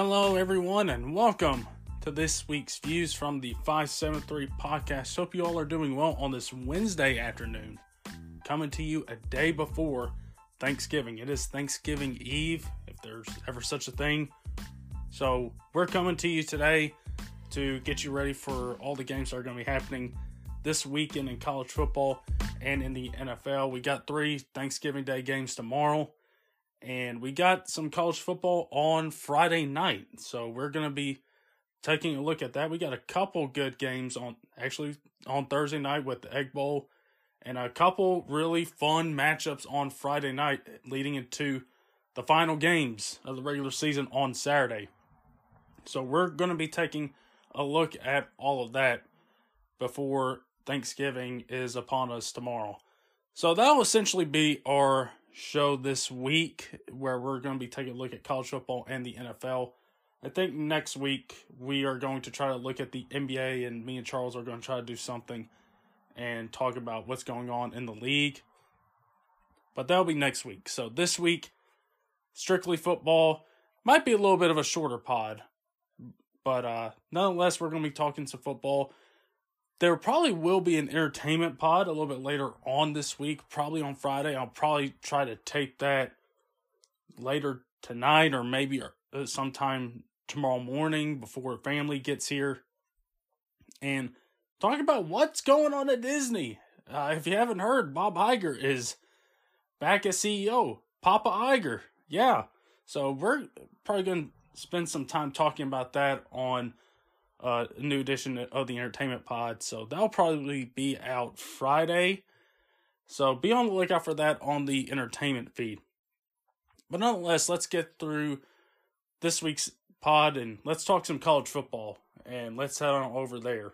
Hello, everyone, and welcome to this week's Views from the 573 podcast. Hope you all are doing well on this Wednesday afternoon. Coming to you a day before Thanksgiving. It is Thanksgiving Eve, if there's ever such a thing. So, we're coming to you today to get you ready for all the games that are going to be happening this weekend in college football and in the NFL. We got three Thanksgiving Day games tomorrow and we got some college football on Friday night. So we're going to be taking a look at that. We got a couple good games on actually on Thursday night with the Egg Bowl and a couple really fun matchups on Friday night leading into the final games of the regular season on Saturday. So we're going to be taking a look at all of that before Thanksgiving is upon us tomorrow. So that'll essentially be our show this week where we're going to be taking a look at college football and the NFL. I think next week we are going to try to look at the NBA, and me and Charles are going to try to do something and talk about what's going on in the league. But that'll be next week. So this week, strictly football. Might be a little bit of a shorter pod, but uh, nonetheless, we're going to be talking some football. There probably will be an entertainment pod a little bit later on this week, probably on Friday. I'll probably try to tape that later tonight or maybe uh, sometime tomorrow morning before family gets here and talk about what's going on at Disney. Uh, if you haven't heard, Bob Iger is back as CEO. Papa Iger. Yeah. So we're probably going to spend some time talking about that on a new edition of the Entertainment Pod. So that'll probably be out Friday. So be on the lookout for that on the entertainment feed. But nonetheless, let's get through this week's pod and let's talk some college football and let's head on over there.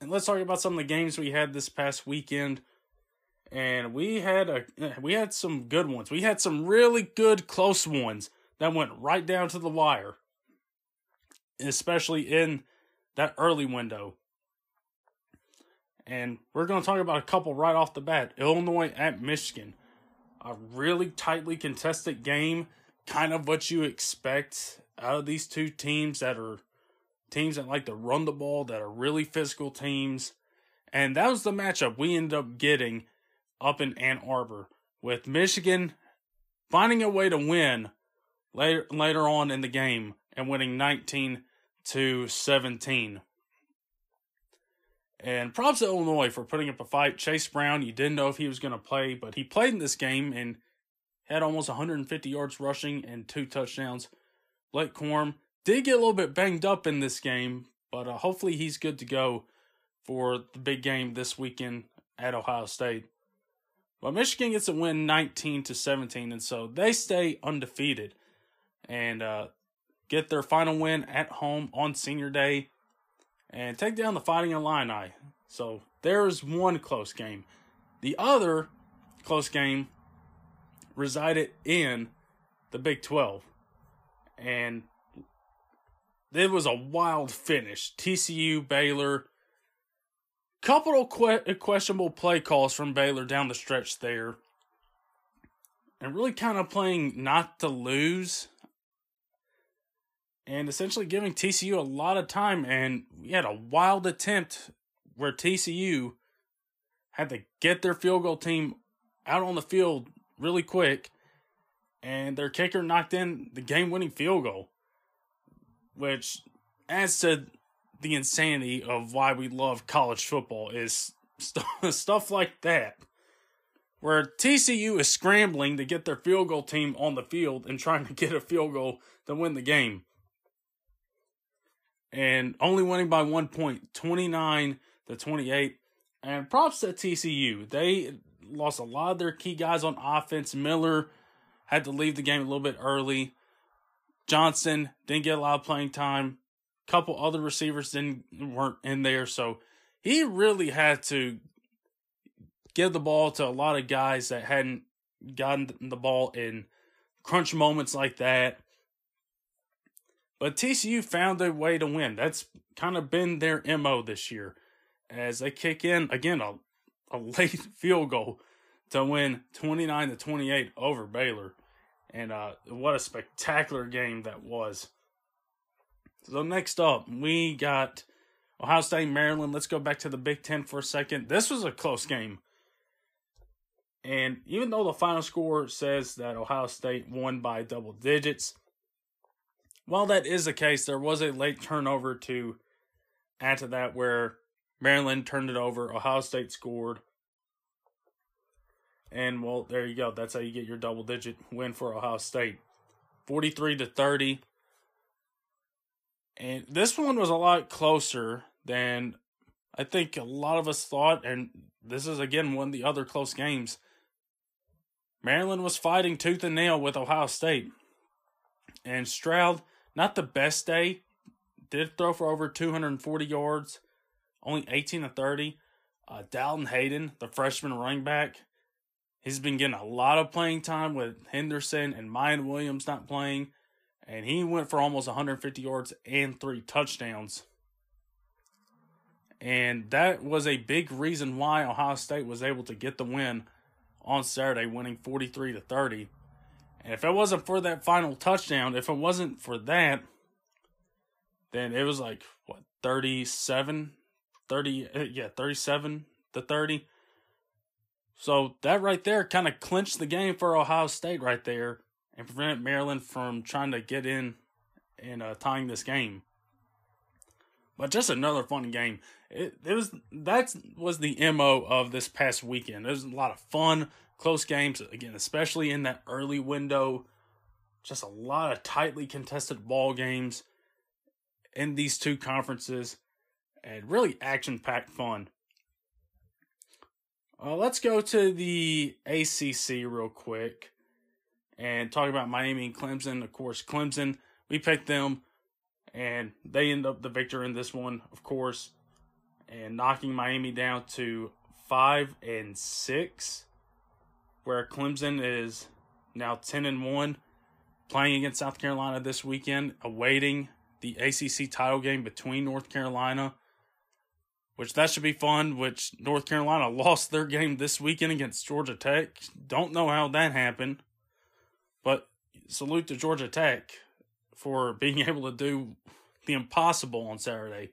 And let's talk about some of the games we had this past weekend. And we had a eh, we had some good ones. We had some really good close ones that went right down to the wire especially in that early window. And we're going to talk about a couple right off the bat Illinois at Michigan. A really tightly contested game, kind of what you expect out of these two teams that are teams that like to run the ball, that are really physical teams. And that was the matchup we ended up getting up in Ann Arbor with Michigan finding a way to win later later on in the game and winning 19 to 17. And props to Illinois for putting up a fight. Chase Brown, you didn't know if he was going to play, but he played in this game and had almost 150 yards rushing and two touchdowns. Blake Corum did get a little bit banged up in this game, but uh, hopefully he's good to go for the big game this weekend at Ohio State. But Michigan gets a win 19 to 17, and so they stay undefeated. And uh, get their final win at home on senior day and take down the Fighting Illini. So there's one close game. The other close game resided in the Big 12. And it was a wild finish. TCU, Baylor, couple of que- questionable play calls from Baylor down the stretch there. And really kind of playing not to lose and essentially giving TCU a lot of time. And we had a wild attempt where TCU had to get their field goal team out on the field really quick, and their kicker knocked in the game winning field goal, which adds to the insanity of why we love college football is st- stuff like that. Where TCU is scrambling to get their field goal team on the field and trying to get a field goal to win the game and only winning by one point, 29 to 28. And props to TCU. They lost a lot of their key guys on offense. Miller had to leave the game a little bit early. Johnson didn't get a lot of playing time. A couple other receivers didn't weren't in there, so he really had to give the ball to a lot of guys that hadn't gotten the ball in crunch moments like that. But TCU found a way to win. That's kind of been their MO this year as they kick in again a, a late field goal to win 29 to 28 over Baylor. And uh, what a spectacular game that was. So next up, we got Ohio State, Maryland. Let's go back to the Big Ten for a second. This was a close game. And even though the final score says that Ohio State won by double digits, while that is the case, there was a late turnover to add to that where Maryland turned it over, Ohio State scored. And well, there you go. That's how you get your double digit win for Ohio State. 43 to 30. And this one was a lot closer than I think a lot of us thought. And this is, again, one of the other close games. Maryland was fighting tooth and nail with Ohio State. And Stroud, not the best day, did throw for over 240 yards, only 18 to 30. Uh, Dallan Hayden, the freshman running back, he's been getting a lot of playing time with Henderson and Miyan Williams not playing and he went for almost 150 yards and three touchdowns. And that was a big reason why Ohio State was able to get the win on Saturday, winning 43 to 30. And if it wasn't for that final touchdown, if it wasn't for that, then it was like what 37 30 uh, yeah, 37 to 30. So that right there kind of clinched the game for Ohio State right there and prevented Maryland from trying to get in and uh, tying this game. But just another fun game. It, it was that was the mo of this past weekend. It was a lot of fun, close games again, especially in that early window. Just a lot of tightly contested ball games in these two conferences, and really action-packed fun. Uh, let's go to the ACC real quick and talk about Miami and Clemson. Of course, Clemson, we picked them, and they end up the victor in this one, of course, and knocking Miami down to five and six, where Clemson is now ten and one, playing against South Carolina this weekend, awaiting the ACC title game between North Carolina. Which that should be fun. Which North Carolina lost their game this weekend against Georgia Tech. Don't know how that happened. But salute to Georgia Tech for being able to do the impossible on Saturday.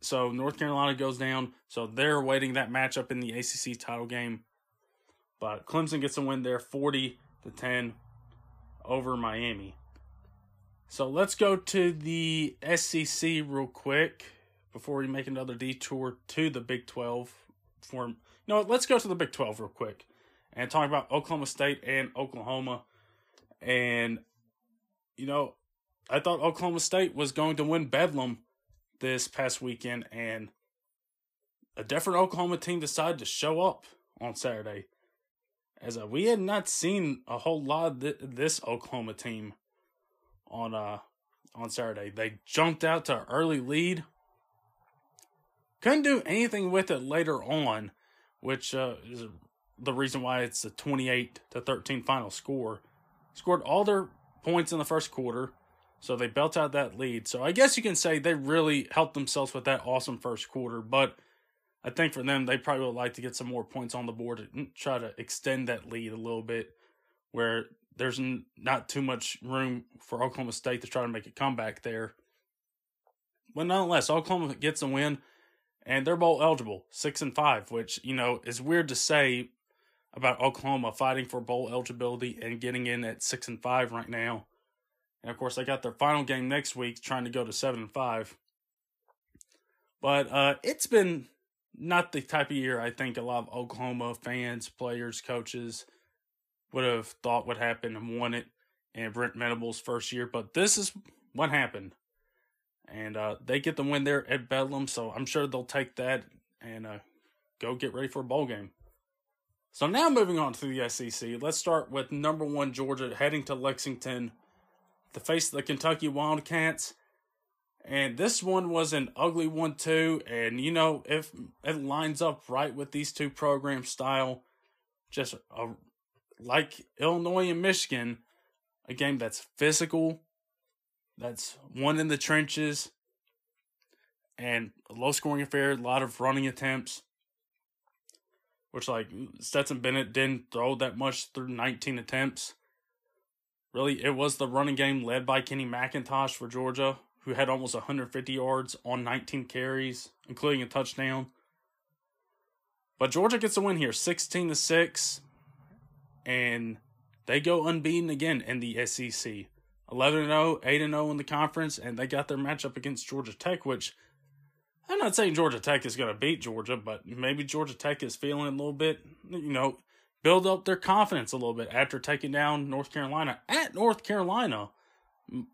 So North Carolina goes down. So they're awaiting that matchup in the ACC title game. But Clemson gets a win there, forty to ten, over Miami. So let's go to the SEC real quick before we make another detour to the Big Twelve. For no, let's go to the Big Twelve real quick and talking about Oklahoma State and Oklahoma. And, you know, I thought Oklahoma State was going to win Bedlam this past weekend, and a different Oklahoma team decided to show up on Saturday. As uh, we had not seen a whole lot of th- this Oklahoma team on uh on Saturday. They jumped out to an early lead. Couldn't do anything with it later on, which uh, is the reason why it's a 28 to 13 final score. Scored all their points in the first quarter, so they belt out that lead. So I guess you can say they really helped themselves with that awesome first quarter, but I think for them, they probably would like to get some more points on the board and try to extend that lead a little bit where there's not too much room for Oklahoma State to try to make a comeback there. But nonetheless, Oklahoma gets a win and they're bowl eligible, six and five, which, you know, is weird to say about Oklahoma fighting for bowl eligibility and getting in at six and five right now. And of course, they got their final game next week, trying to go to seven and five. But uh, it's been not the type of year I think a lot of Oklahoma fans, players, coaches would have thought would happen and won it in Brent Venables' first year. But this is what happened. And uh, they get the win there at Bedlam, so I'm sure they'll take that and uh, go get ready for a bowl game. So now moving on to the SEC, let's start with number one Georgia heading to Lexington to face of the Kentucky Wildcats. And this one was an ugly one too. And you know, if it lines up right with these two program style, just a, like Illinois and Michigan, a game that's physical, that's one in the trenches, and a low scoring affair, a lot of running attempts. which like Stetson Bennett didn't throw that much through 19 attempts. Really, it was the running game led by Kenny McIntosh for Georgia, who had almost 150 yards on 19 carries, including a touchdown. But Georgia gets a win here, 16 to 6, and they go unbeaten again in the SEC. 11 0, 8 0 in the conference, and they got their matchup against Georgia Tech, which I'm not saying Georgia Tech is going to beat Georgia, but maybe Georgia Tech is feeling a little bit, you know, build up their confidence a little bit after taking down North Carolina at North Carolina,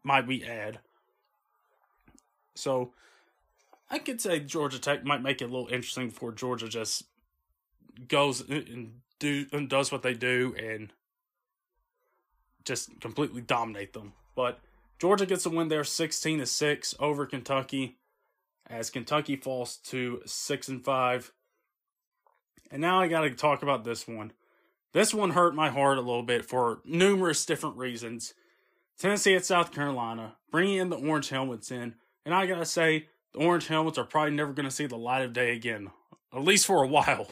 might we add. So I could say Georgia Tech might make it a little interesting before Georgia just goes and do and does what they do and just completely dominate them. But Georgia gets a win there 16 to 6 over Kentucky as Kentucky falls to 6 and 5. And now I got to talk about this one. This one hurt my heart a little bit for numerous different reasons. Tennessee at South Carolina, bringing in the orange helmets in, and I got to say the orange helmets are probably never to see the light of day again, at least for a while.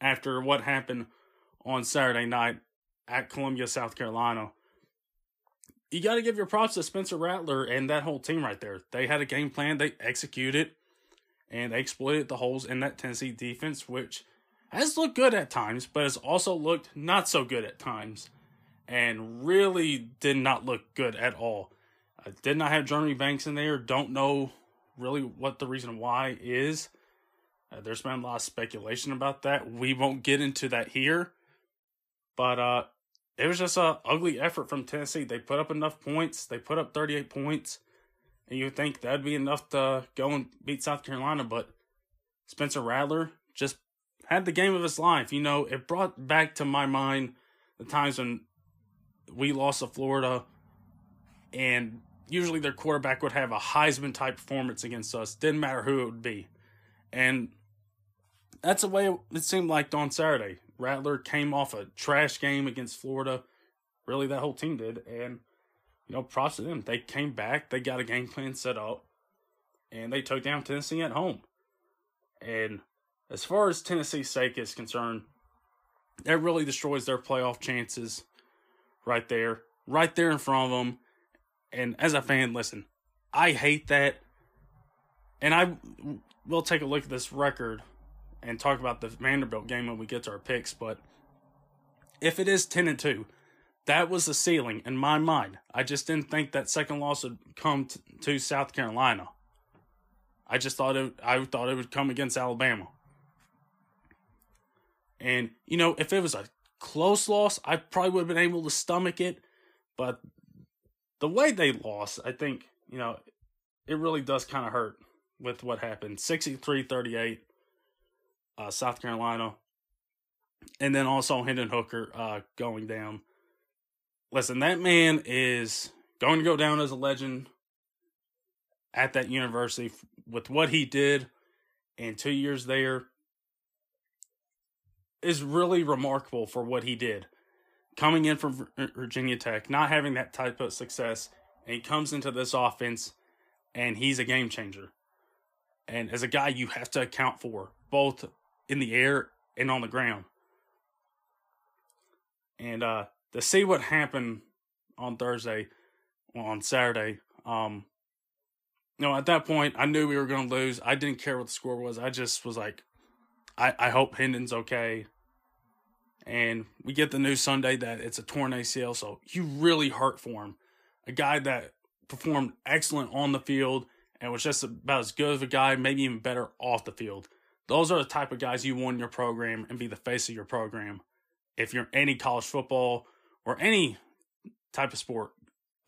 After what happened on Saturday night at Columbia, South Carolina you got to give your props to Spencer Rattler and that whole team right there. They had a game plan, they executed, and they exploited the holes in that Tennessee defense, which has looked good at times, but has also looked not so good at times, and really did not look good at all. I did not have Jeremy Banks in there. Don't know really what the reason why is. Uh, there's been a lot of speculation about that. We won't get into that here, but uh, it was just a ugly effort from Tennessee. They put up enough points. They put up 38 points. And you would think that'd be enough to go and beat South Carolina, but Spencer Rattler just had the game of his life. You know, it brought back to my mind the times when we lost to Florida and usually their quarterback would have a Heisman type performance against us. Didn't matter who it would be. And that's the way it seemed like on Saturday. Rattler came off a trash game against Florida. Really, that whole team did. And, you know, props to them. They came back, they got a game plan set up, and they took down Tennessee at home. And as far as Tennessee's sake is concerned, that really destroys their playoff chances right there, right there in front of them. And as a fan, listen, I hate that. And I will take a look at this record and talk about the Vanderbilt game when we get to our picks. But if it is 10 and 2, that was the ceiling in my mind. I just didn't think that second loss would come to, South Carolina. I just thought it I thought it would come against Alabama. And you know, if it was a close loss, I probably would have been able to stomach it, but the way they lost, I think, you know, it really does kind of hurt with what happened. 63-38 uh, South Carolina, and then also Hendon Hooker uh, going down. Listen, that man is going to go down as a legend at that university with what he did in two years there is really remarkable for what he did. Coming in from Virginia Tech, not having that type of success, and he comes into this offense and he's a game changer. And as a guy, you have to account for both in the air and on the ground. And uh, to see what happened on Thursday, well, on Saturday, um, you know, at that point, I knew we were going to lose. I didn't care what the score was. I just was like, I, I hope Hendon's okay. And we get the news Sunday that it's a torn ACL, so you really hurt for him. A guy that performed excellent on the field and was just about as good of a guy, maybe even better off the field. Those are the type of guys you want in your program and be the face of your program. If you're any college football or any type of sport,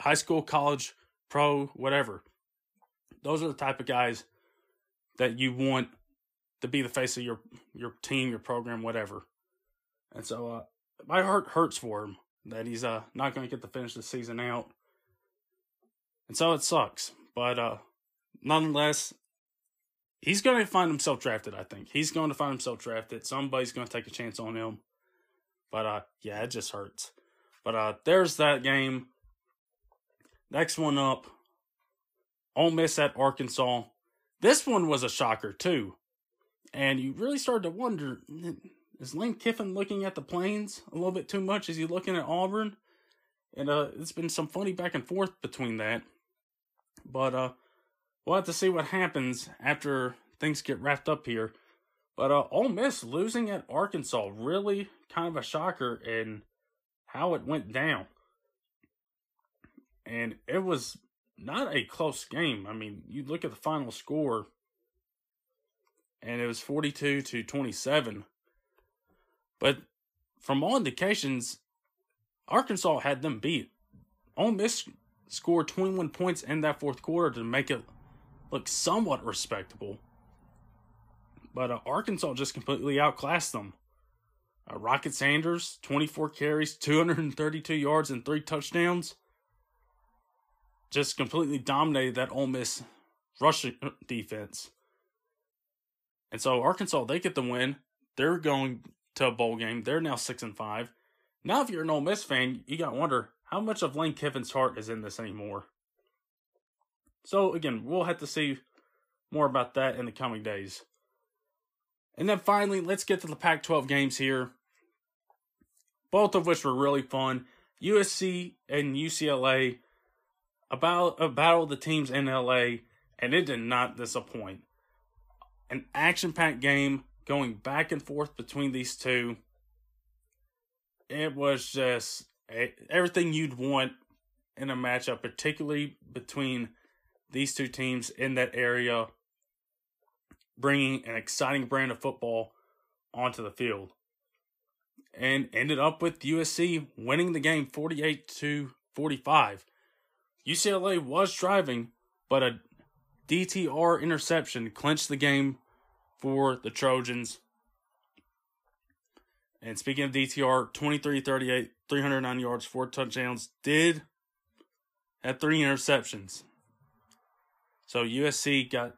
high school, college, pro, whatever, those are the type of guys that you want to be the face of your your team, your program, whatever. And so uh, my heart hurts for him that he's uh, not going to get to finish the season out. And so it sucks. But uh, nonetheless, he's going to find himself drafted. I think he's going to find himself drafted. Somebody's going to take a chance on him. But uh, yeah, it just hurts. But uh, there's that game. Next one up, Ole Miss at Arkansas. This one was a shocker too, and you really started to wonder: is Lane Kiffin looking at the planes a little bit too much? Is he looking at Auburn? And uh, it's been some funny back and forth between that. But uh, we'll have to see what happens after things get wrapped up here. But uh, Ole Miss losing at Arkansas really kind of a shocker in how it went down. And it was not a close game. I mean, you look at the final score, and it was 42 to 27. But from all indications, Arkansas had them beat. Ole Miss scored 21 points in that fourth quarter to make it look somewhat respectable. But uh, Arkansas just completely outclassed them. Uh, Rocket Sanders, 24 carries, 232 yards, and three touchdowns. Just completely dominated that Ole Miss rushing uh, defense. And so Arkansas, they get the win. They're going to a bowl game. They're now six and five. Now, if you're an Ole Miss fan, you got to wonder how much of Lane Kiffin's heart is in this anymore. So again, we'll have to see more about that in the coming days. And then finally, let's get to the Pac 12 games here. Both of which were really fun. USC and UCLA about uh, a battle of the teams in LA, and it did not disappoint. An action packed game going back and forth between these two. It was just everything you'd want in a matchup, particularly between these two teams in that area, bringing an exciting brand of football onto the field. And ended up with USC winning the game 48 to 45. UCLA was driving, but a DTR interception clinched the game for the Trojans. And speaking of DTR, 23 38, 309 yards, four touchdowns, did have three interceptions. So USC got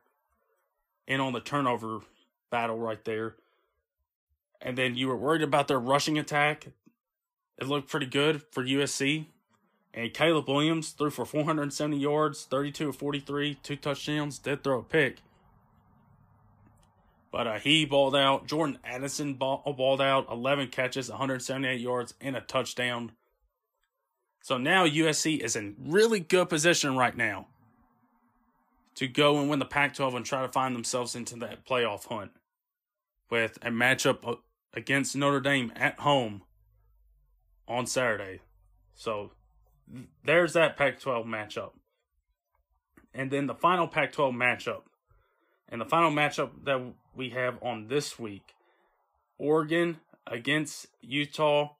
in on the turnover battle right there. And then you were worried about their rushing attack. It looked pretty good for USC. And Caleb Williams threw for 470 yards, 32 of 43, two touchdowns, did throw a pick. But uh, he balled out. Jordan Addison ball, balled out, 11 catches, 178 yards, and a touchdown. So now USC is in really good position right now to go and win the Pac 12 and try to find themselves into that playoff hunt with a matchup against Notre Dame at home on Saturday. So there's that Pac 12 matchup. And then the final Pac 12 matchup. And the final matchup that we have on this week Oregon against Utah.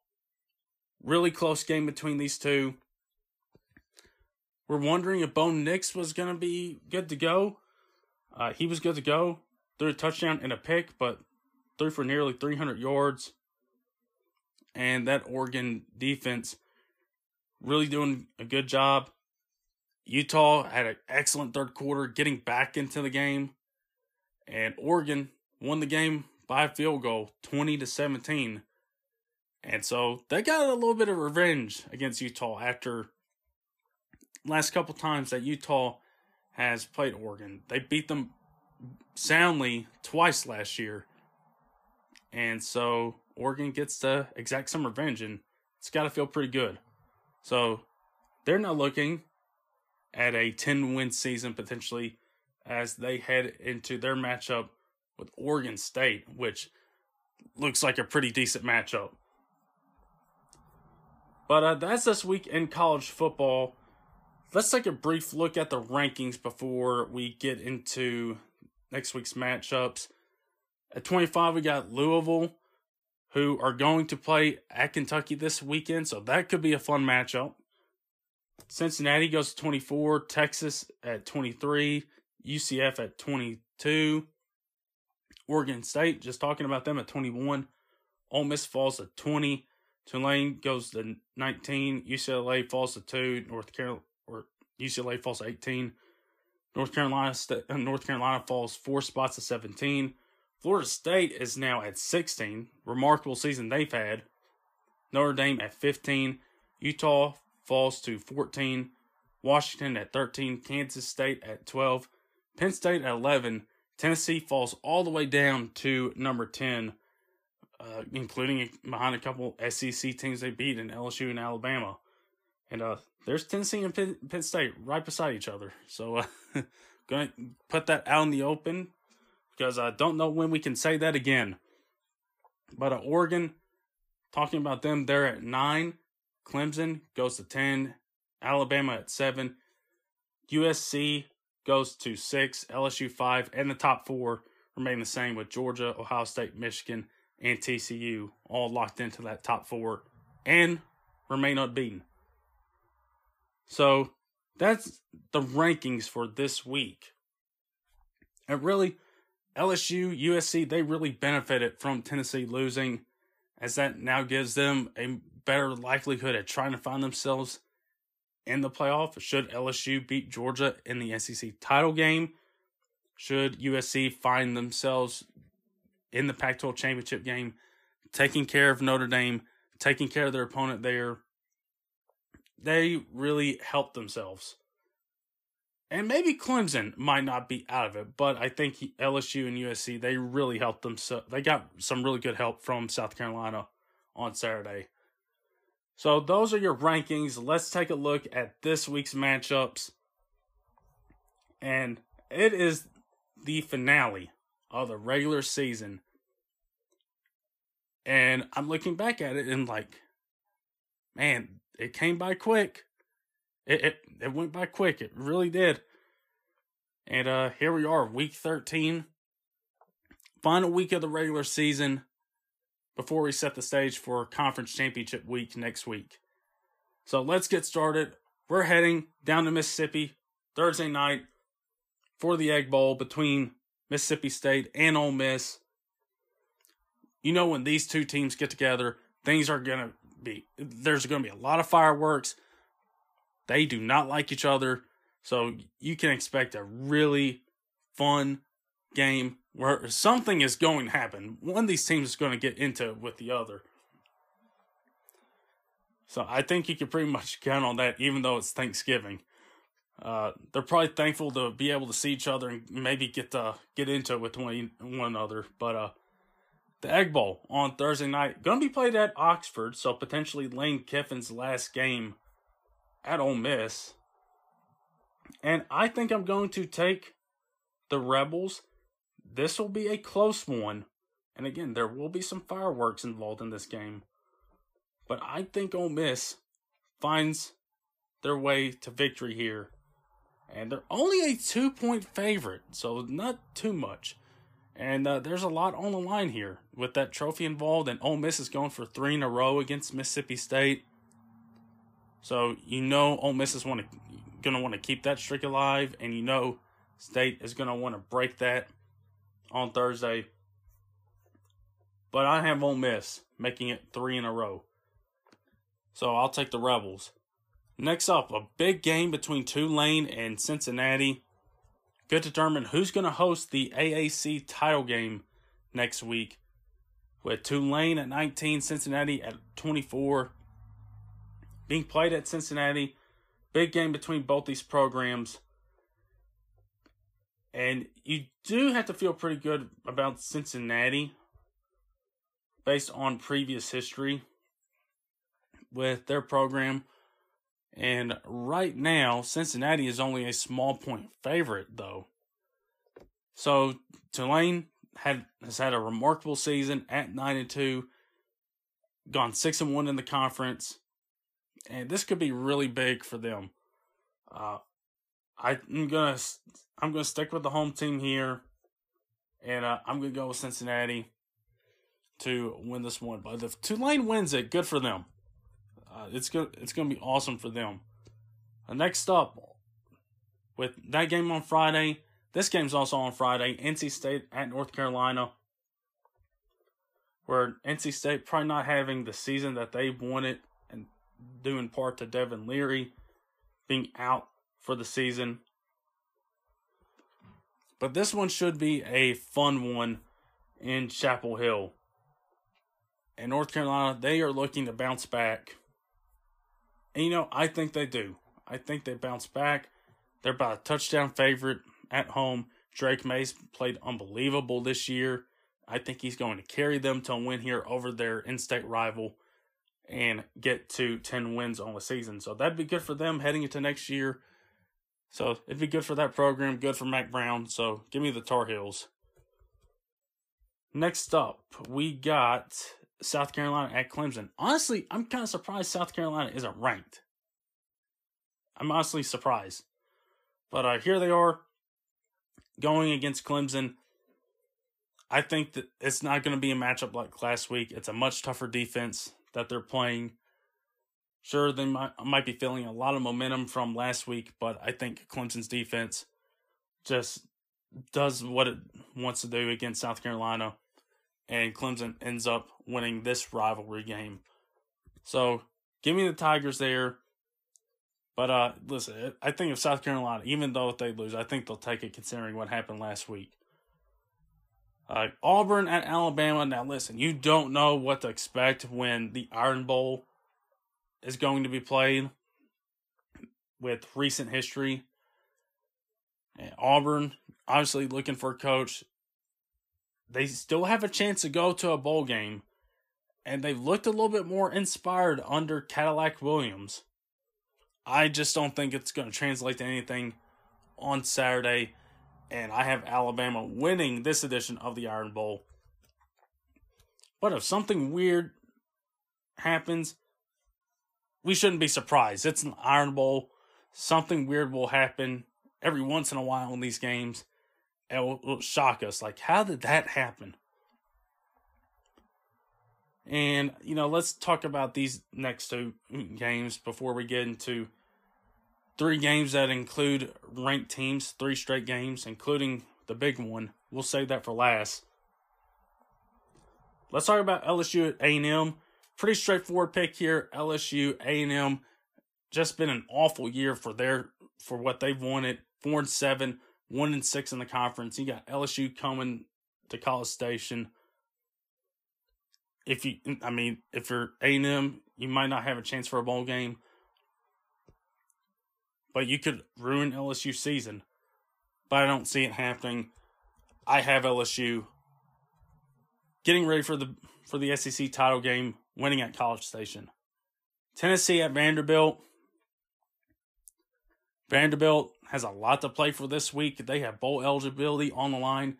Really close game between these two. We're wondering if Bo Nix was going to be good to go. Uh, he was good to go. Threw a touchdown and a pick, but threw for nearly 300 yards. And that Oregon defense really doing a good job. Utah had an excellent third quarter, getting back into the game, and Oregon won the game by field goal, twenty to seventeen. And so they got a little bit of revenge against Utah after last couple times that Utah has played Oregon. They beat them soundly twice last year. And so Oregon gets to exact some revenge, and it's got to feel pretty good. So they're now looking at a 10 win season potentially as they head into their matchup with Oregon State, which looks like a pretty decent matchup. But uh, that's this week in college football. Let's take a brief look at the rankings before we get into next week's matchups. At 25, we got Louisville who are going to play at Kentucky this weekend, so that could be a fun matchup. Cincinnati goes to 24, Texas at 23, UCF at 22, Oregon State, just talking about them at 21, Ole Miss falls to 20, Tulane goes to 19, UCLA falls to 2, North Carolina or UCLA falls to 18, North Carolina uh, North Carolina falls 4 spots to 17. Florida State is now at 16. Remarkable season they've had. Notre Dame at 15. Utah falls to 14. Washington at 13. Kansas State at 12. Penn State at 11. Tennessee falls all the way down to number 10. uh, including behind a couple SEC teams they beat in LSU and Alabama. And uh, there's Tennessee and Penn, Penn State right beside each other. So, uh, going to put that out in the open because I don't know when we can say that again. But uh, Oregon, talking about them, they're at nine. Clemson goes to 10. Alabama at seven. USC goes to six. LSU five. And the top four remain the same with Georgia, Ohio State, Michigan, and TCU all locked into that top four and remain unbeaten. So that's the rankings for this week. And really, LSU, USC, they really benefited from Tennessee losing, as that now gives them a better likelihood at trying to find themselves in the playoff. Should LSU beat Georgia in the SEC title game? Should USC find themselves in the Pac 12 championship game, taking care of Notre Dame, taking care of their opponent there? They really helped themselves. And maybe Clemson might not be out of it, but I think LSU and USC they really helped themselves. They got some really good help from South Carolina on Saturday. So those are your rankings. Let's take a look at this week's matchups. And it is the finale of the regular season. And I'm looking back at it and like, man, it came by quick. It, it it went by quick. It really did. And uh here we are, week 13. Final week of the regular season before we set the stage for conference championship week next week. So let's get started. We're heading down to Mississippi Thursday night for the Egg Bowl between Mississippi State and Ole Miss. You know when these two teams get together, things are going to be there's going to be a lot of fireworks. They do not like each other, so you can expect a really fun game where something is going to happen. One of these teams is going to get into it with the other. So I think you can pretty much count on that, even though it's Thanksgiving. Uh, they're probably thankful to be able to see each other and maybe get to get into it with one, one another. But uh, the Egg Bowl on Thursday night. Going to be played at Oxford, so potentially Lane Kiffin's last game at Ole Miss. And I think I'm going to take the Rebels. This will be a close one. And again, there will be some fireworks involved in this game. But I think Ole Miss finds their way to victory here. And they're only a two point favorite, so not too much. And uh, there's a lot on the line here with that trophy involved, and Ole Miss is going for three in a row against Mississippi State. So you know Ole Miss is to want to keep that streak alive, and you know State is going to want to break that on Thursday. But I have Ole Miss making it three in a row. So I'll take the Rebels. Next up, a big game between Tulane and Cincinnati could determine who's going to host the AAC title game next week with Tulane at 19, Cincinnati at 24. Being played at Cincinnati. Big game between both these programs. And you do have to feel pretty good about Cincinnati based on previous history with their program. And right now, Cincinnati is only a small point favorite, though. So Tulane had has had a remarkable season at nine and two, gone six and one in the conference, and this could be really big for them. Uh, I'm gonna I'm gonna stick with the home team here, and uh, I'm gonna go with Cincinnati to win this one. But if Tulane wins it, good for them. Uh, it's good. It's to be awesome for them. Uh, next up, with that game on Friday, this game's also on Friday. NC State at North Carolina, where NC State probably not having the season that they wanted, and due in part to Devin Leary being out for the season. But this one should be a fun one in Chapel Hill. And North Carolina, they are looking to bounce back and you know, I think they do. I think they bounce back. They're by a touchdown favorite at home. Drake Maye's played unbelievable this year. I think he's going to carry them to a win here over their in state rival and get to 10 wins on the season. So that'd be good for them heading into next year. So it'd be good for that program, good for Mack Brown. So give me the Tar Heels. Next up, we got South Carolina at Clemson. Honestly, I'm kind of surprised South Carolina isn't ranked. I'm honestly surprised. But uh, here they are going against Clemson. I think that it's not going to be a matchup like last week. It's a much tougher defense that they're playing. Sure, they might, might be feeling a lot of momentum from last week, but I think Clemson's defense just does what it wants to do against South Carolina, and Clemson ends up winning this rivalry game. So give me the Tigers there. But uh, listen, I think if South Carolina, even though they lose, I think they'll take it considering what happened last week. Uh, Auburn at Alabama. Now, listen, you don't know what to expect when the Iron Bowl is going to be played with recent history. And Auburn, obviously looking for a coach. They still have a chance to go to a bowl game, and they've looked a little bit more inspired under Cadillac Williams. I just don't think it's going to translate to anything on Saturday and I have Alabama winning this edition of the Iron Bowl. But if something weird happens, we shouldn't be surprised. It's an Iron Bowl. Something weird will happen every once in a while in these games. It will, will shock us. Like, how did that happen? And, you know, let's talk about these next two games before we get into three games that include ranked teams, three straight games, including the big one. We'll save that for last. Let's talk about LSU at A&M. Pretty straightforward pick here. LSU, A&M, just been an awful year for their for what they've wanted. Four and seven, one and six in the conference. You got LSU coming to College Station. If you, I mean, if you're A&M, you might not have a chance for a bowl game but you could ruin LSU season. But I don't see it happening. I have LSU getting ready for the for the SEC title game, winning at College Station. Tennessee at Vanderbilt. Vanderbilt has a lot to play for this week. They have bowl eligibility on the line.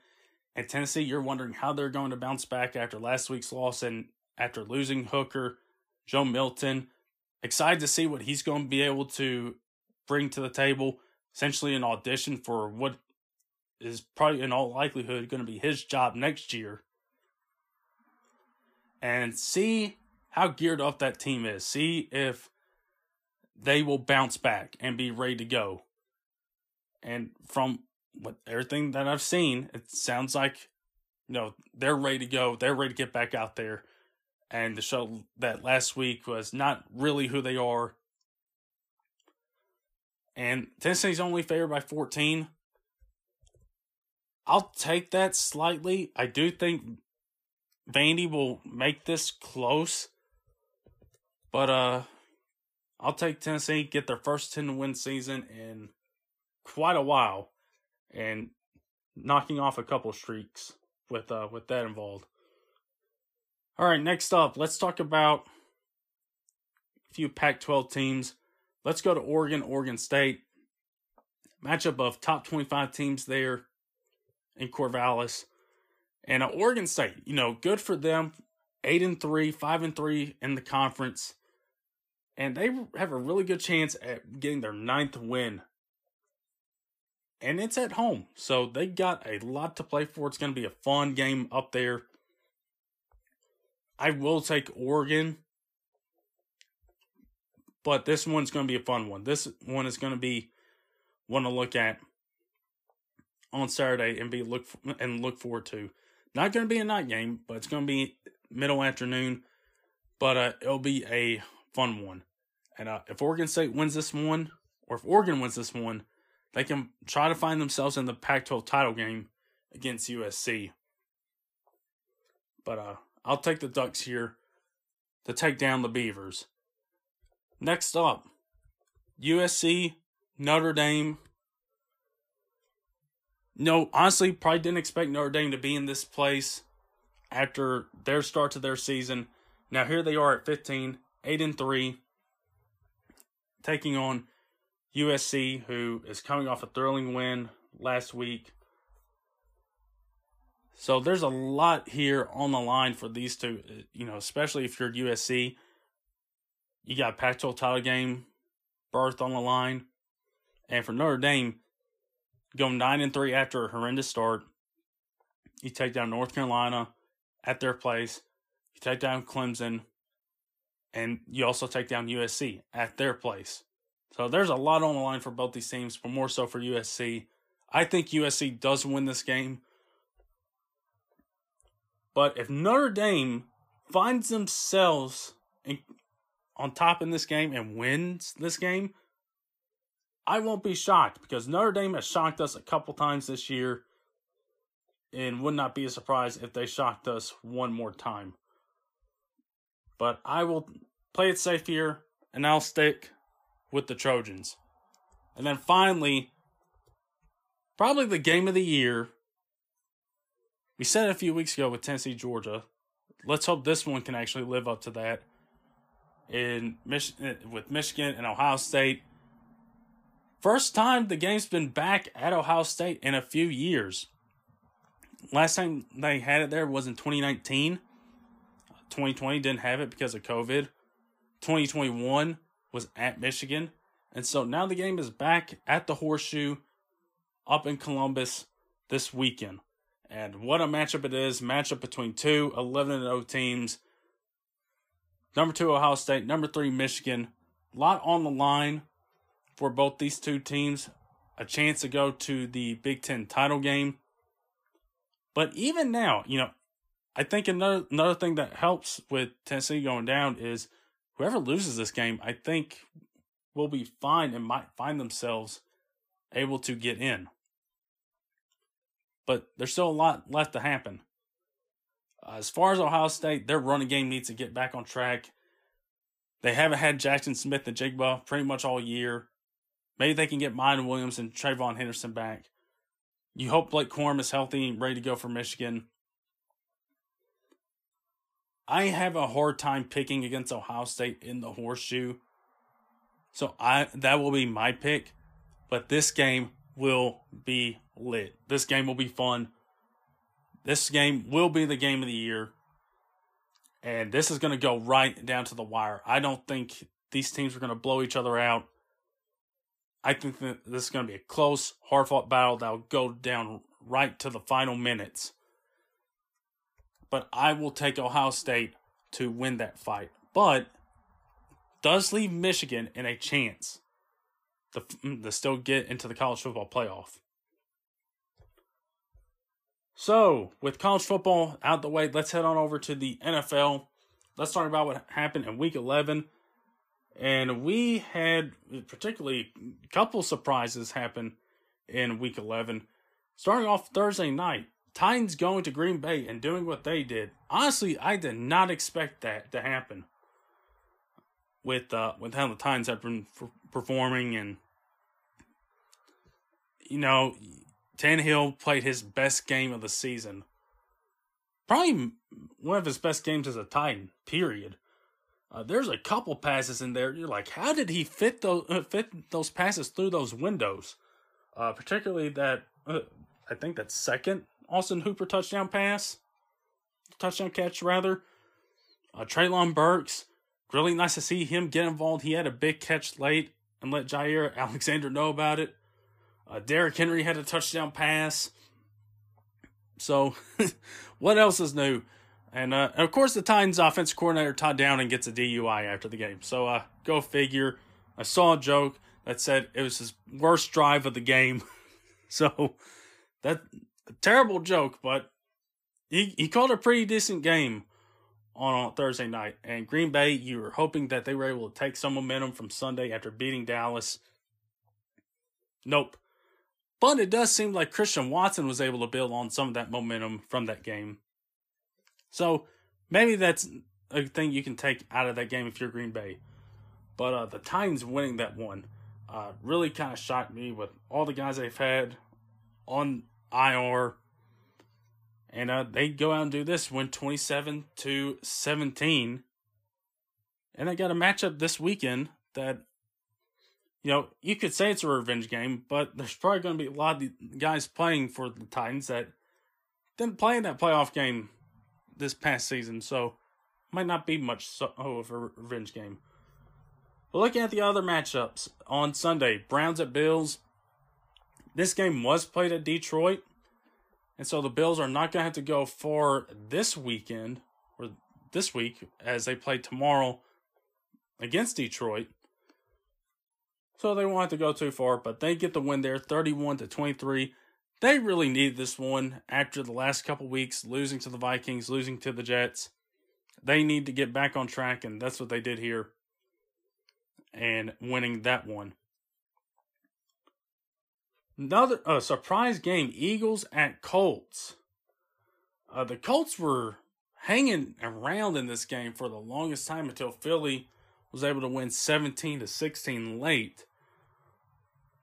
And Tennessee, you're wondering how they're going to bounce back after last week's loss and after losing Hooker, Joe Milton. Excited to see what he's going to be able to bring to the table, essentially an audition for what is probably in all likelihood going to be his job next year. And see how geared up that team is. See if they will bounce back and be ready to go. And from what everything that I've seen, it sounds like you know they're ready to go. They're ready to get back out there. And the show that last week was not really who they are and Tennessee's only favored by 14. I'll take that slightly. I do think Vandy will make this close. But uh I'll take Tennessee, get their first 10 win season in quite a while and knocking off a couple streaks with uh with that involved. All right, next up, let's talk about a few Pac-12 teams. Let's go to Oregon, Oregon State. Matchup of top 25 teams there in Corvallis. And uh, Oregon State, you know, good for them. 8 and 3, 5 and 3 in the conference. And they have a really good chance at getting their ninth win. And it's at home. So they got a lot to play for. It's going to be a fun game up there. I will take Oregon but this one's going to be a fun one. This one is going to be one to look at on Saturday and be look and look forward to. Not going to be a night game, but it's going to be middle afternoon. But uh, it'll be a fun one. And uh, if Oregon State wins this one, or if Oregon wins this one, they can try to find themselves in the Pac-12 title game against USC. But uh, I'll take the Ducks here to take down the Beavers. Next up, USC, Notre Dame. No, honestly, probably didn't expect Notre Dame to be in this place. After their start to their season. Now here they are at 15, 8 and 3, taking on USC, who is coming off a thrilling win last week. So there's a lot here on the line for these two, uh, you know, especially if you're USC. You got Pac-12 title game berth on the line. And for Notre Dame, going 9 and 3 after a horrendous start, you take down North Carolina at their place. You take down Clemson, and you also take down USC at their place. So there's a lot on the line for both these teams, but more so for USC. I think USC does win this game. But if Notre Dame finds themselves in, on top in this game and wins this game, I won't be shocked because Notre Dame has shocked us a couple times this year and would not be a surprise if they shocked us one more time. But I will play it safe here and I'll stick with the Trojans. And then finally, probably the game of the year we said it a few weeks ago with Tennessee, Georgia. Let's hope this one can actually live up to that. In Mich- with Michigan and Ohio State, first time the game's been back at Ohio State in a few years. Last time they had it there was in 2019. 2020 didn't have it because of COVID. 2021 was at Michigan. And so now the game is back at the Horseshoe up in Columbus this weekend. And what a matchup it is. Matchup between two 11 0 teams. Number two, Ohio State. Number three, Michigan. A lot on the line for both these two teams. A chance to go to the Big Ten title game. But even now, you know, I think another another thing that helps with Tennessee going down is whoever loses this game, I think will be fine and might find themselves able to get in but there's still a lot left to happen. Uh, as far as Ohio State, their running game needs to get back on track. They haven't had Jackson Smith-Njigba pretty much all year. Maybe they can get Miyan Williams and TreVeyon Henderson back. You hope Blake Corum is healthy and ready to go for Michigan. I have a hard time picking against Ohio State in the horseshoe. So I that will be my pick. But this game will be lit. This game will be fun. This game will be the game of the year. And this is going to go right down to the wire. I don't think these teams are going to blow each other out. I think that this is going to be a close, hard fought battle that will go down right to the final minutes. But I will take Ohio State to win that fight. But does leave Michigan in a chance to, mm, to still get into the college football playoff. So, with college football out the way, let's head on over to the NFL. Let's talk about what happened in week 11. And we had particularly a couple surprises happen in week 11. Starting off Thursday night, Titans going to Green Bay and doing what they did. Honestly, I did not expect that to happen with uh, with how the Titans have been f- performing and you know Tannehill played his best game of the season. Probably one of his best games as a Titan. Period. Uh, there's a couple passes in there. You're like, how did he fit those uh, fit those passes through those windows? Uh, particularly that uh, I think that second Austin Hooper touchdown pass, touchdown catch rather. Uh, Treylon Burks, really nice to see him get involved. He had a big catch late and let Jair Alexander know about it. Uh, Derrick Henry had a touchdown pass. So, what else is new? And, uh, of course, the Titans offensive coordinator Todd Downing gets a DUI after the game. So, uh, go figure. I saw a joke that said it was his worst drive of the game. so, that terrible joke, but he he called a pretty decent game on, on Thursday night. And Green Bay, you were hoping that they were able to take some momentum from Sunday after beating Dallas. Nope. But it does seem like Christian Watson was able to build on some of that momentum from that game. So maybe that's a thing you can take out of that game if you're Green Bay. But uh, the Titans winning that one uh, really kind of shocked me with all the guys they've had on IR. And uh, they go out and do this, win 27 to 17. And they got a matchup this weekend that, you know, you could say it's a revenge game, but there's probably going to be a lot of guys playing for the Titans that didn't play in that playoff game this past season. So might not be much so oh, of a revenge game. But looking at the other matchups on Sunday, Browns at Bills. This game was played at Detroit. And so the Bills are not going to have to go for this weekend or this week as they play tomorrow against Detroit. So they won't have to go too far, but they get the win there 31 to 23. They really need this one after the last couple weeks losing to the Vikings, losing to the Jets. They need to get back on track, and that's what they did here and winning that one. Another uh, surprise game Eagles at Colts. Uh, the Colts were hanging around in this game for the longest time until Philly was able to win 17 to 16 late.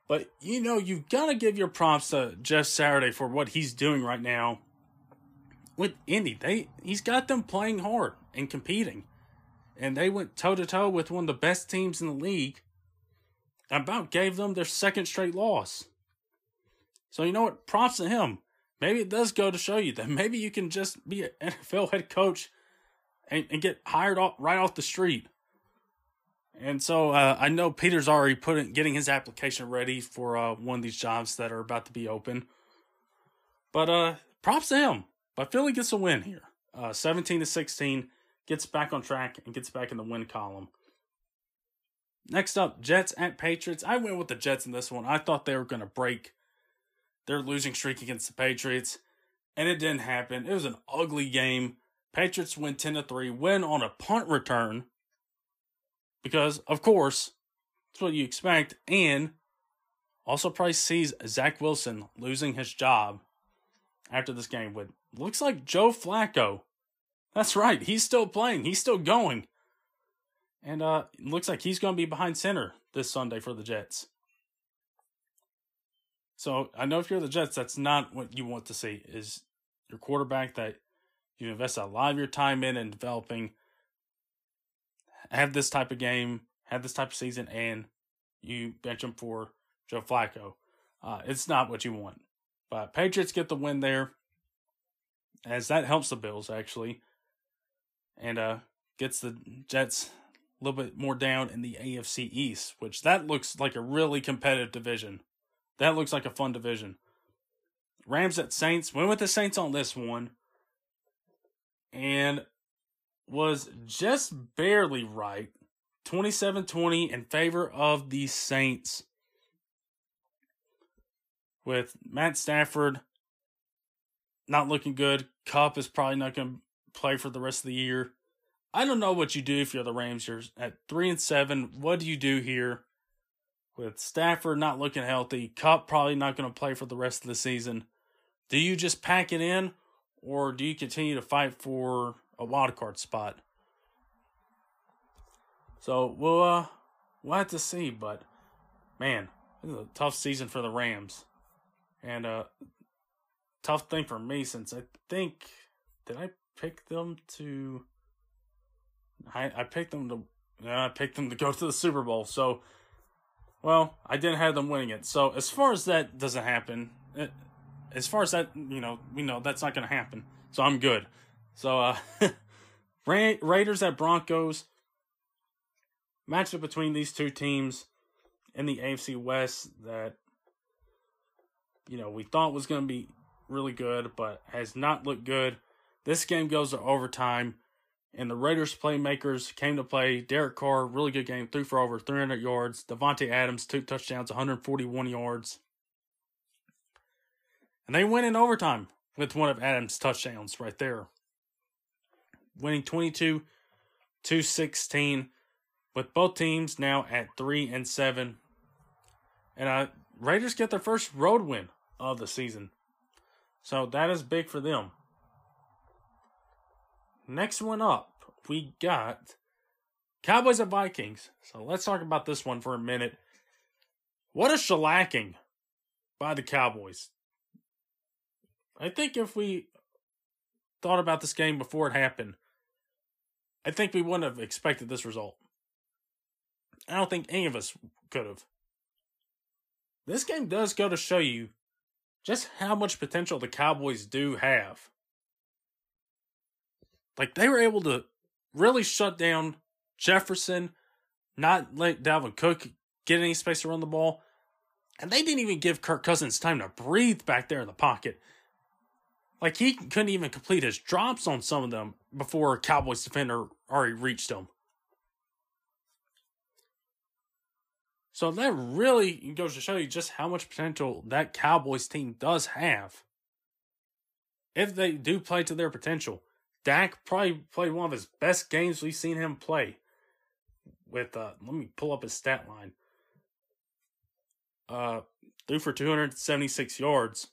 But you know, you've got to give your props to Jeff Saturday for what he's doing right now with Indy. They he's got them playing hard and competing. And they went toe to toe with one of the best teams in the league. About gave them their second straight loss. So you know what? Props to him. Maybe it does go to show you that maybe you can just be an NFL head coach and, and get hired off, right off the street. And so uh, I know Peter's already putting getting his application ready for uh, one of these jobs that are about to be open. But uh, props to him. But Philly gets a win here, uh, seventeen to sixteen, gets back on track and gets back in the win column. Next up, Jets at Patriots. I went with the Jets in this one. I thought they were going to break their losing streak against the Patriots, and it didn't happen. It was an ugly game. Patriots win 10 to 3, win on a punt return because, of course, that's what you expect. And also, Price sees Zach Wilson losing his job after this game with looks like Joe Flacco. That's right, he's still playing, he's still going. And uh looks like he's to be behind center this Sunday for the Jets. So I know if you're the Jets, that's not what you want to see. Is your quarterback that you invest a lot of your time in and developing have this type of game, have this type of season, and you bench him for Joe Flacco. Uh, it's not what you want. But Patriots get the win there, as that helps the Bills actually, and uh, gets the Jets a little bit more down in the AFC East, which that looks like a really competitive division. That looks like a fun division. Rams at Saints. Went with the Saints on this one. And was just barely right. 27 20 in favor of the Saints. With Matt Stafford not looking good. Kupp is probably not going to play for the rest of the year. I don't know what you do if you're the Rams. You're at 3 and 7. What do you do here? with Stafford not looking healthy, Kupp probably not going to play for the rest of the season. Do you just pack it in, or do you continue to fight for a wild card spot? So we'll uh, we'll have to see, but man, this is a tough season for the Rams, and uh, tough thing for me since I think did I pick them to. I I picked them to. Yeah, I picked them to go to the Super Bowl, so well, I didn't have them winning it. So as far as that doesn't happen, it, as far as that, you know, we know that's not going to happen. So I'm good. So uh Ra- Raiders at Broncos matchup between these two teams in the AFC West that you know we thought was going to be really good, but has not looked good. This game goes to overtime and the Raiders playmakers came to play. Derek Carr, really good game, threw for over 300 yards. Davante Adams, two touchdowns, 141 yards. And they win in overtime with one of Adams' touchdowns right there. Winning 22 to 16 with both teams now at 3 and 7. And uh, Raiders get their first road win of the season. So that is big for them. Next one up, we got Cowboys and Vikings. So let's talk about this one for a minute. What a shellacking by the Cowboys. I think if we thought about this game before it happened, I think we wouldn't have expected this result. I don't think any of us could have. This game does go to show you just how much potential the Cowboys do have. Like they were able to really shut down Jefferson, not let Dalvin Cook get any space run the ball. And they didn't even give Kirk Cousins time to breathe back there in the pocket. Like he couldn't even complete his drops on some of them before a Cowboys defender already reached them. So that really goes to show you just how much potential that Cowboys team does have. If they do play to their potential, Dak probably played one of his best games we've seen him play. With uh, let me pull up his stat line. Uh, threw for 276 yards.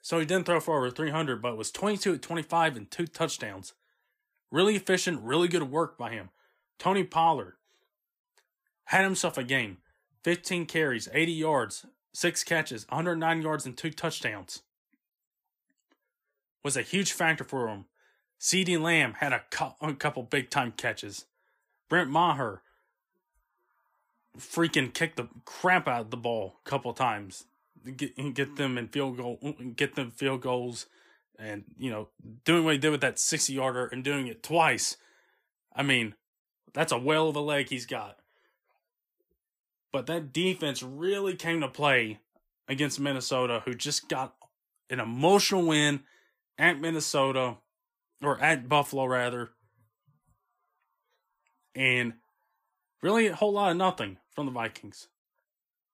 So he didn't throw for over 300, but was 22 at 25 and two touchdowns. Really efficient, really good work by him. Tony Pollard, had himself a game 15 carries, 80 yards, 6 catches, 109 yards, and 2 touchdowns. Was a huge factor for him. CeeDee Lamb had a, a couple big time catches. Brett Maher freaking kicked the crap out of the ball a couple times. Get, get them in field goal, get them field goals, and you know doing what he did with that sixty yarder and doing it twice. I mean, that's a whale of a leg he's got. But that defense really came to play against Minnesota, who just got an emotional win at Minnesota, or at Buffalo, rather. And really a whole lot of nothing from the Vikings.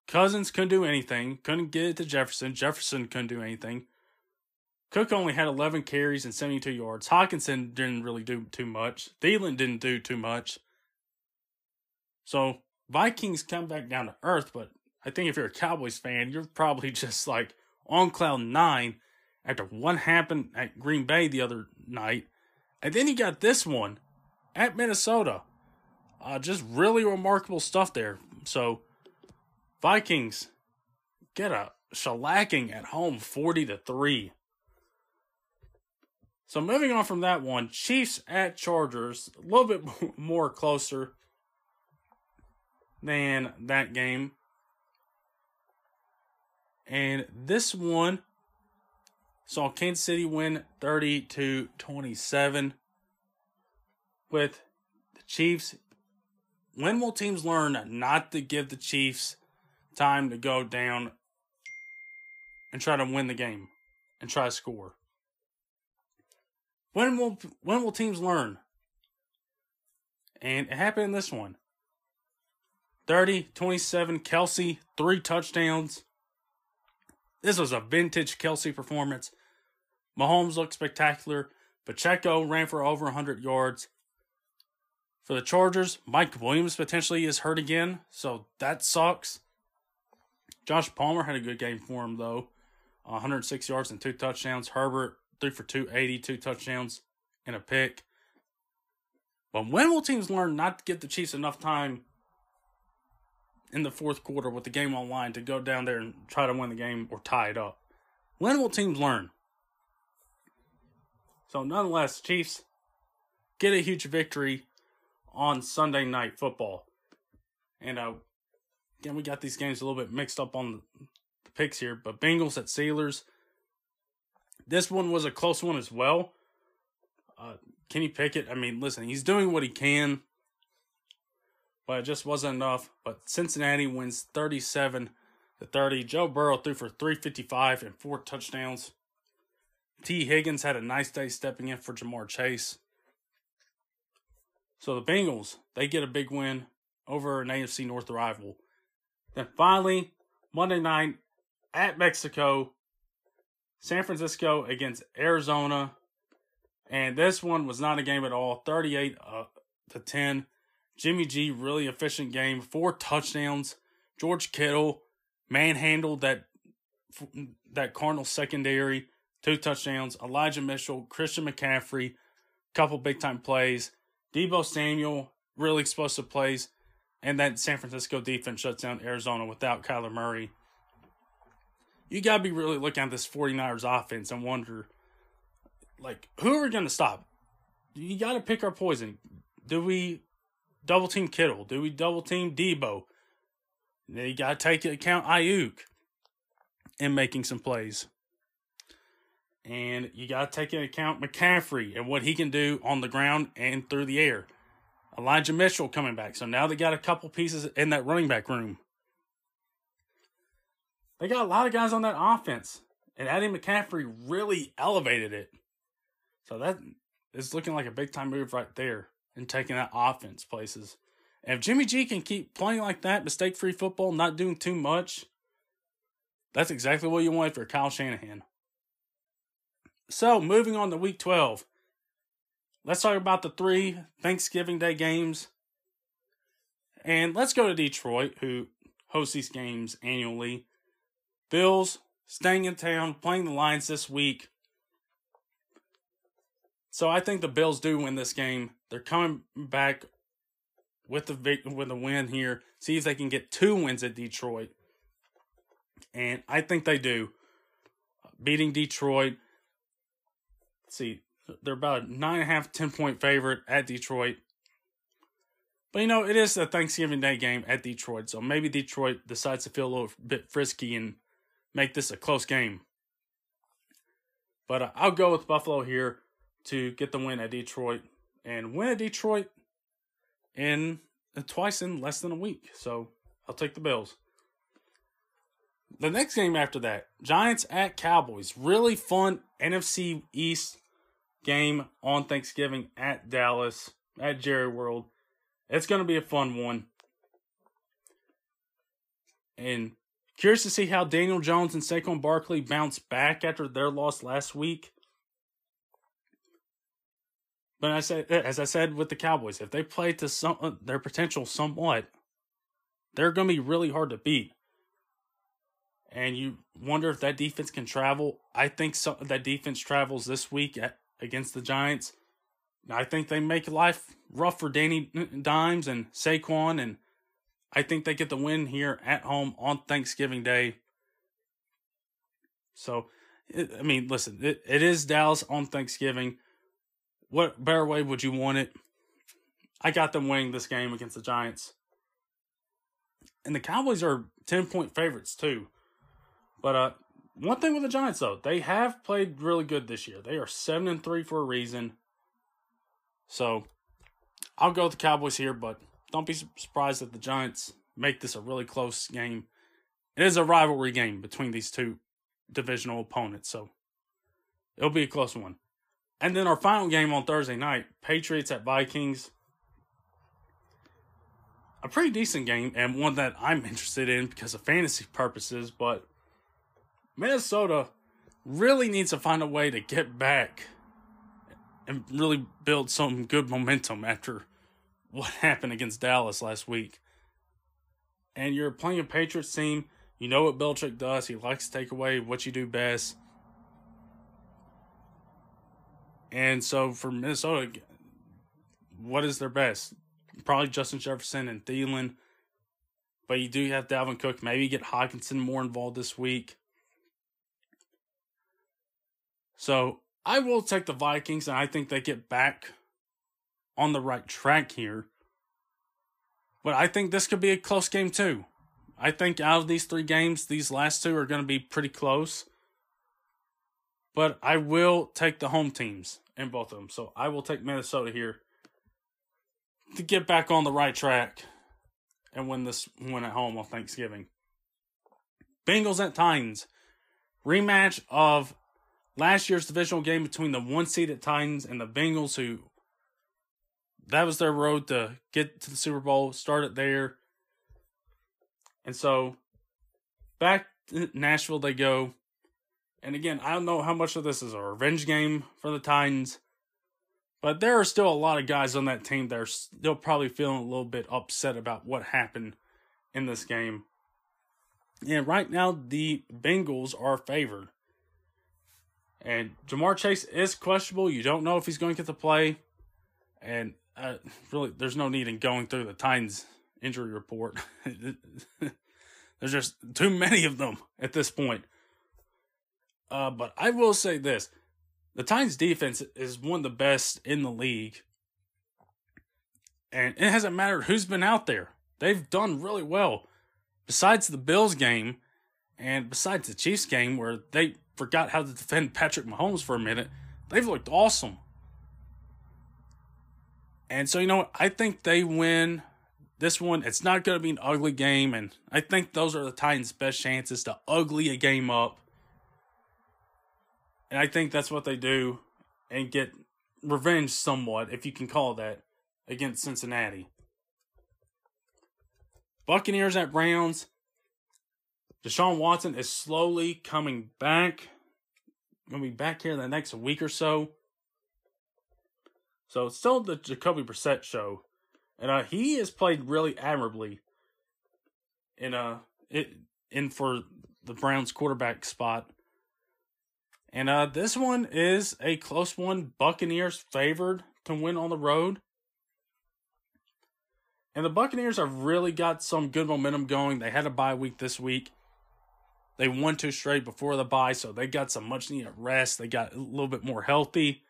Cousins couldn't do anything, couldn't get it to Jefferson. Jefferson couldn't do anything. Cook only had 11 carries and 72 yards. Hockenson didn't really do too much. Thielen didn't do too much. So Vikings come back down to earth, but I think if you're a Cowboys fan, you're probably just like on cloud nine after what happened at Green Bay the other night. And then you got this one at Minnesota. Uh, just really remarkable stuff there. So, Vikings get a shellacking at home 40 to 3. So, moving on from that one, Chiefs at Chargers, a little bit more closer than that game. And this one saw Kansas City win 30 to 27 with the Chiefs. When will teams learn not to give the Chiefs time to go down and try to win the game and try to score? When will when will teams learn? And it happened in this one. 30, 27, Kelce, three touchdowns. This was a vintage Kelce performance. Mahomes looked spectacular. Pacheco ran for over 100 yards. For the Chargers, Mike Williams potentially is hurt again, so that sucks. Josh Palmer had a good game for him, though. 106 yards and two touchdowns. Herbert, three for 280, two touchdowns and a pick. But when will teams learn not to give the Chiefs enough time in the fourth quarter with the game on line to go down there and try to win the game or tie it up. When will teams learn? So, nonetheless, Chiefs get a huge victory on Sunday night football. And uh, again, we got these games a little bit mixed up on the, picks here, but Bengals at Steelers. This one was a close one as well. Uh, Kenny Pickett, I mean, listen, he's doing what he can but it just wasn't enough. But Cincinnati wins 37 to 30. Joe Burrow threw for 355 and four touchdowns. Tee Higgins had a nice day stepping in for Ja'Marr Chase. So the Bengals, they get a big win over an AFC North rival. Then finally, Monday night at Mexico, San Francisco against Arizona. And this one was not a game at all. 38 uh, to 10. Jimmy G, really efficient game, four touchdowns. George Kittle manhandled that that Cardinal secondary, two touchdowns. Elijah Mitchell, Christian McCaffrey, couple big time plays. Debo Samuel, really explosive plays. And that San Francisco defense shuts down Arizona without Kyler Murray. You got to be really looking at this 49ers offense and wonder like who are we going to stop? You got to pick our poison. Do we double team Kittle? Do we double team Debo? You got to take into account Aiyuk in making some plays. And you got to take into account McCaffrey and what he can do on the ground and through the air. Elijah Mitchell coming back. So now they got a couple pieces in that running back room. They got a lot of guys on that offense. And adding McCaffrey really elevated it. So that is looking like a big time move right there and taking that offense places. And if Jimmy G can keep playing like that, mistake free football, not doing too much, that's exactly what you want for Kyle Shanahan. So, moving on to week 12. Let's talk about the three Thanksgiving Day games. And let's go to Detroit, who hosts these games annually. Bills staying in town, playing the Lions this week. So I think the Bills do win this game. They're coming back with the with the win here. See if they can get two wins at Detroit, and I think they do. Beating Detroit. Let's see, they're about a nine and a half, ten point favorite at Detroit. But you know, it is a Thanksgiving Day game at Detroit, so maybe Detroit decides to feel a little bit frisky and make this a close game. But uh, I'll go with Buffalo here to get the win at Detroit and win at Detroit in uh, twice in less than a week. So I'll take the Bills. The next game after that, Giants at Cowboys. Really fun NFC East game on Thanksgiving at Dallas, at Jerry World. It's going to be a fun one. And curious to see how Daniel Jones and Saquon Barkley bounce back after their loss last week. But I said, as I said with the Cowboys, if they play to some uh, their potential somewhat, they're going to be really hard to beat. And you wonder if that defense can travel. I think that defense travels this week at, against the Giants. I think they make life rough for Danny Dimes and Saquon, and I think they get the win here at home on Thanksgiving Day. So, I mean, listen, it, it is Dallas on Thanksgiving what better way would you want it? I got them winning this game against the Giants. And the Cowboys are 10 point favorites too. But uh one thing with the Giants though, they have played really good this year. They are 7 and 3 for a reason. So I'll go with the Cowboys here, but don't be surprised that the Giants make this a really close game. It is a rivalry game between these two divisional opponents, so it'll be a close one. And then our final game on Thursday night, Patriots at Vikings. A pretty decent game and one that I'm interested in because of fantasy purposes, but Minnesota really needs to find a way to get back and really build some good momentum after what happened against Dallas last week. And you're playing a Patriots team, you know what Belichick does. He likes to take away what you do best. And so for Minnesota, what is their best? Probably Justin Jefferson and Thielen. But you do have Dalvin Cook. Maybe get Hockenson more involved this week. So I will take the Vikings, and I think they get back on the right track here. But I think this could be a close game too. I think out of these three games, these last two are going to be pretty close. But I will take the home teams in both of them. So I will take Minnesota here to get back on the right track and win this win at home on Thanksgiving. Bengals at Titans. Rematch of last year's divisional game between the one seeded Titans and the Bengals, who that was their road to get to the Super Bowl, started there. And so back to Nashville they go. And again, I don't know how much of this is a revenge game for the Titans, but there are still a lot of guys on that team that are still probably feeling a little bit upset about what happened in this game. And right now, the Bengals are favored. And Ja'Marr Chase is questionable. You don't know if he's going to get to play. And really, there's no need in going through the Titans injury report. there's just too many of them at this point. Uh, but I will say this the Titans defense is one of the best in the league. And it hasn't mattered who's been out there. They've done really well. Besides the Bills game and besides the Chiefs game where they forgot how to defend Patrick Mahomes for a minute, they've looked awesome. And so, you know? I think they win this one. It's not going to be an ugly game. And I think those are the Titans' best chances to ugly a game up and I think that's what they do and get revenge somewhat, if you can call that, against Cincinnati. Buccaneers at Browns. Deshaun Watson is slowly coming back. Gonna be back here in the next week or so. So it's still the Jacoby Brissett show. And uh, he has played really admirably in uh it in for the Browns quarterback spot. And uh, this one is a close one. Buccaneers favored to win on the road. And the Buccaneers have really got some good momentum going. They had a bye week this week. They won two straight before the bye, so they got some much needed rest. They got a little bit more healthy.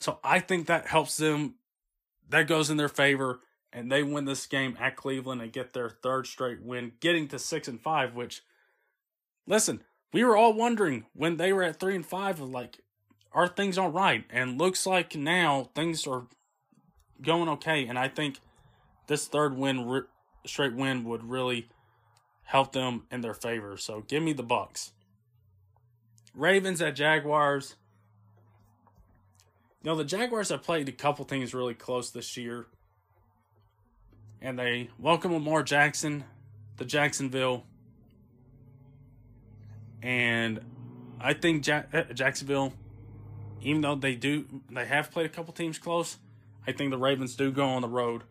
So I think that helps them. That goes in their favor, and they win this game at Cleveland and get their third straight win, getting to six and five. Which, listen, we were all wondering when they were at three and five, of like, are things all right? And looks like now things are going okay. And I think this third win, straight win, would really help them in their favor. So give me the Bucs. Ravens at Jaguars. Know, the Jaguars have played a couple things really close this year. And they welcome Lamar Jackson to Jacksonville. And I think uh, Jacksonville, even though they do, they have played a couple teams close. I think the Ravens do go on the road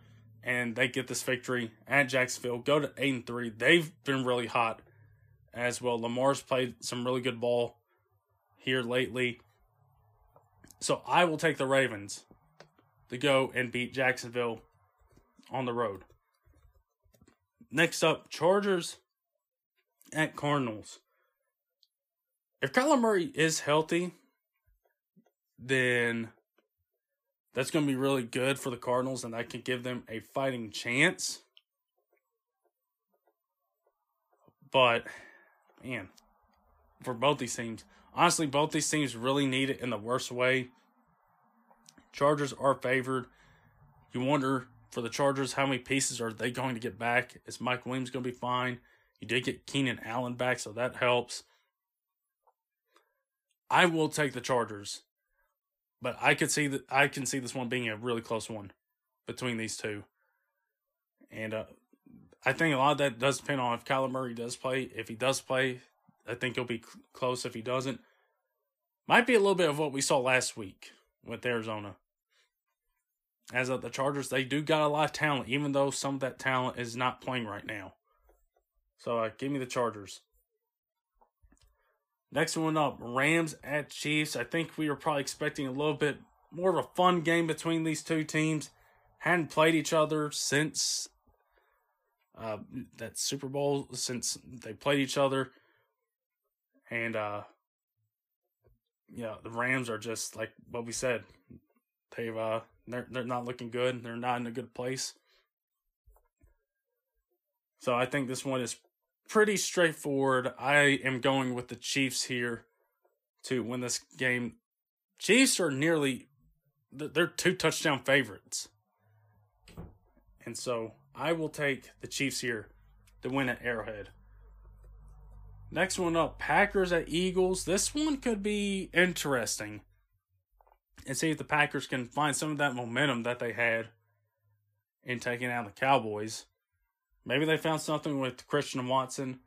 and they get this victory at Jacksonville. Go to eight and three. They've been really hot as well. Lamar's played some really good ball here lately. So I will take the Ravens to go and beat Jacksonville on the road. Next up, Chargers at Cardinals if Kyler Murray is healthy, then that's going to be really good for the Cardinals, and that can give them a fighting chance. But, man, for both these teams, honestly, both these teams really need it in the worst way. Chargers are favored. You wonder for the Chargers, how many pieces are they going to get back? Is Mike Williams going to be fine? You did get Keenan Allen back, so that helps. I will take the Chargers, but I could see that I can see this one being a really close one between these two. And uh, I think a lot of that does depend on if Kyler Murray does play. If he does play, I think he'll be close. If he doesn't, might be a little bit of what we saw last week with Arizona. As of the Chargers, they do got a lot of talent, even though some of that talent is not playing right now. So uh, give me the Chargers. Next one up, Rams at Chiefs. I think we were probably expecting a little bit more of a fun game between these two teams. Hadn't played each other since uh, that Super Bowl, since they played each other. And, uh, yeah, the Rams are just like what we said. They've, uh, they're, they're not looking good. They're not in a good place. So I think this one is pretty straightforward. I am going with the Chiefs here to win this game. Chiefs are nearly they're two touchdown favorites. And so I will take the Chiefs here to win at Arrowhead. Next one up, Packers at Eagles. This one could be interesting. And see if the Packers can find some of that momentum that they had in taking out the Cowboys. Maybe they found something with Christian Watson.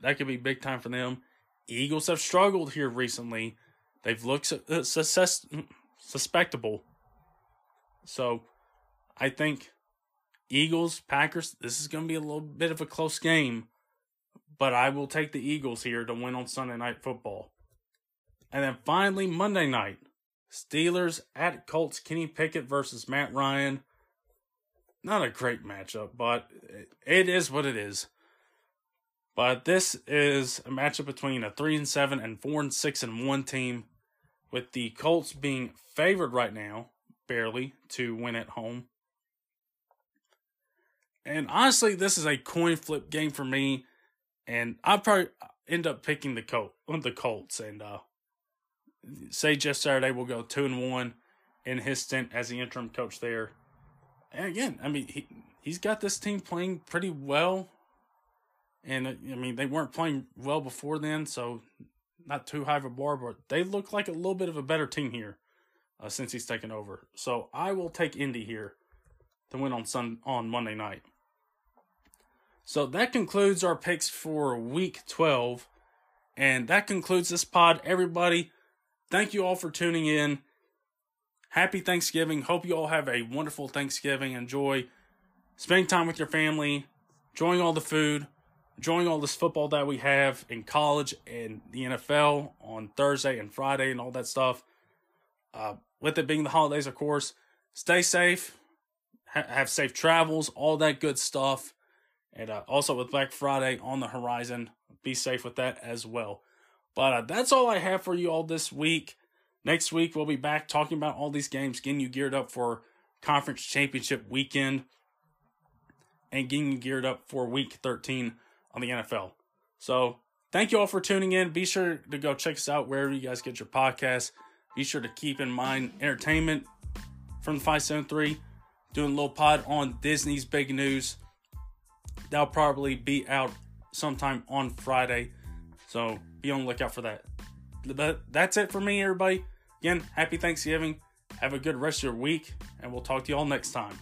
That could be big time for them. Eagles have struggled here recently. They've looked uh, success, suspectable. So I think Eagles, Packers, this is going to be a little bit of a close game. But I will take the Eagles here to win on Sunday Night Football. And then finally, Monday night, Steelers at Colts, Kenny Pickett versus Matt Ryan not a great matchup, but it is what it is. But this is a matchup between a three and seven and four and six and one team with the Colts being favored right now, barely, to win at home. And honestly, this is a coin flip game for me, and I probably end up picking the Colt, the Colts, and uh, say Jeff Saturday will go two and one in his stint as the interim coach there. And again, I mean he he's got this team playing pretty well, and uh, I mean they weren't playing well before then, so not too high of a bar, but they look like a little bit of a better team here uh, since he's taken over. So I will take Indy here to win on Sun on Monday night. So that concludes our picks for week 12. And that concludes this pod. Everybody, thank you all for tuning in. Happy Thanksgiving. Hope you all have a wonderful Thanksgiving. Enjoy spending time with your family, enjoying all the food, enjoying all this football that we have in college and the NFL on Thursday and Friday and all that stuff. Uh, with it being the holidays, of course, stay safe, ha- have safe travels, all that good stuff. And uh, also with Black Friday on the horizon, be safe with that as well. But uh, that's all I have for you all this week. Next week, we'll be back talking about all these games, getting you geared up for conference championship weekend and getting you geared up for week 13 on the NFL. So, thank you all for tuning in. Be sure to go check us out wherever you guys get your podcasts. Be sure to keep in mind entertainment from the 573, doing a little pod on Disney's big news. That'll probably be out sometime on Friday. So, be on the lookout for that. But that's it for me, everybody. Again, happy Thanksgiving. Have a good rest of your week, and we'll talk to you all next time.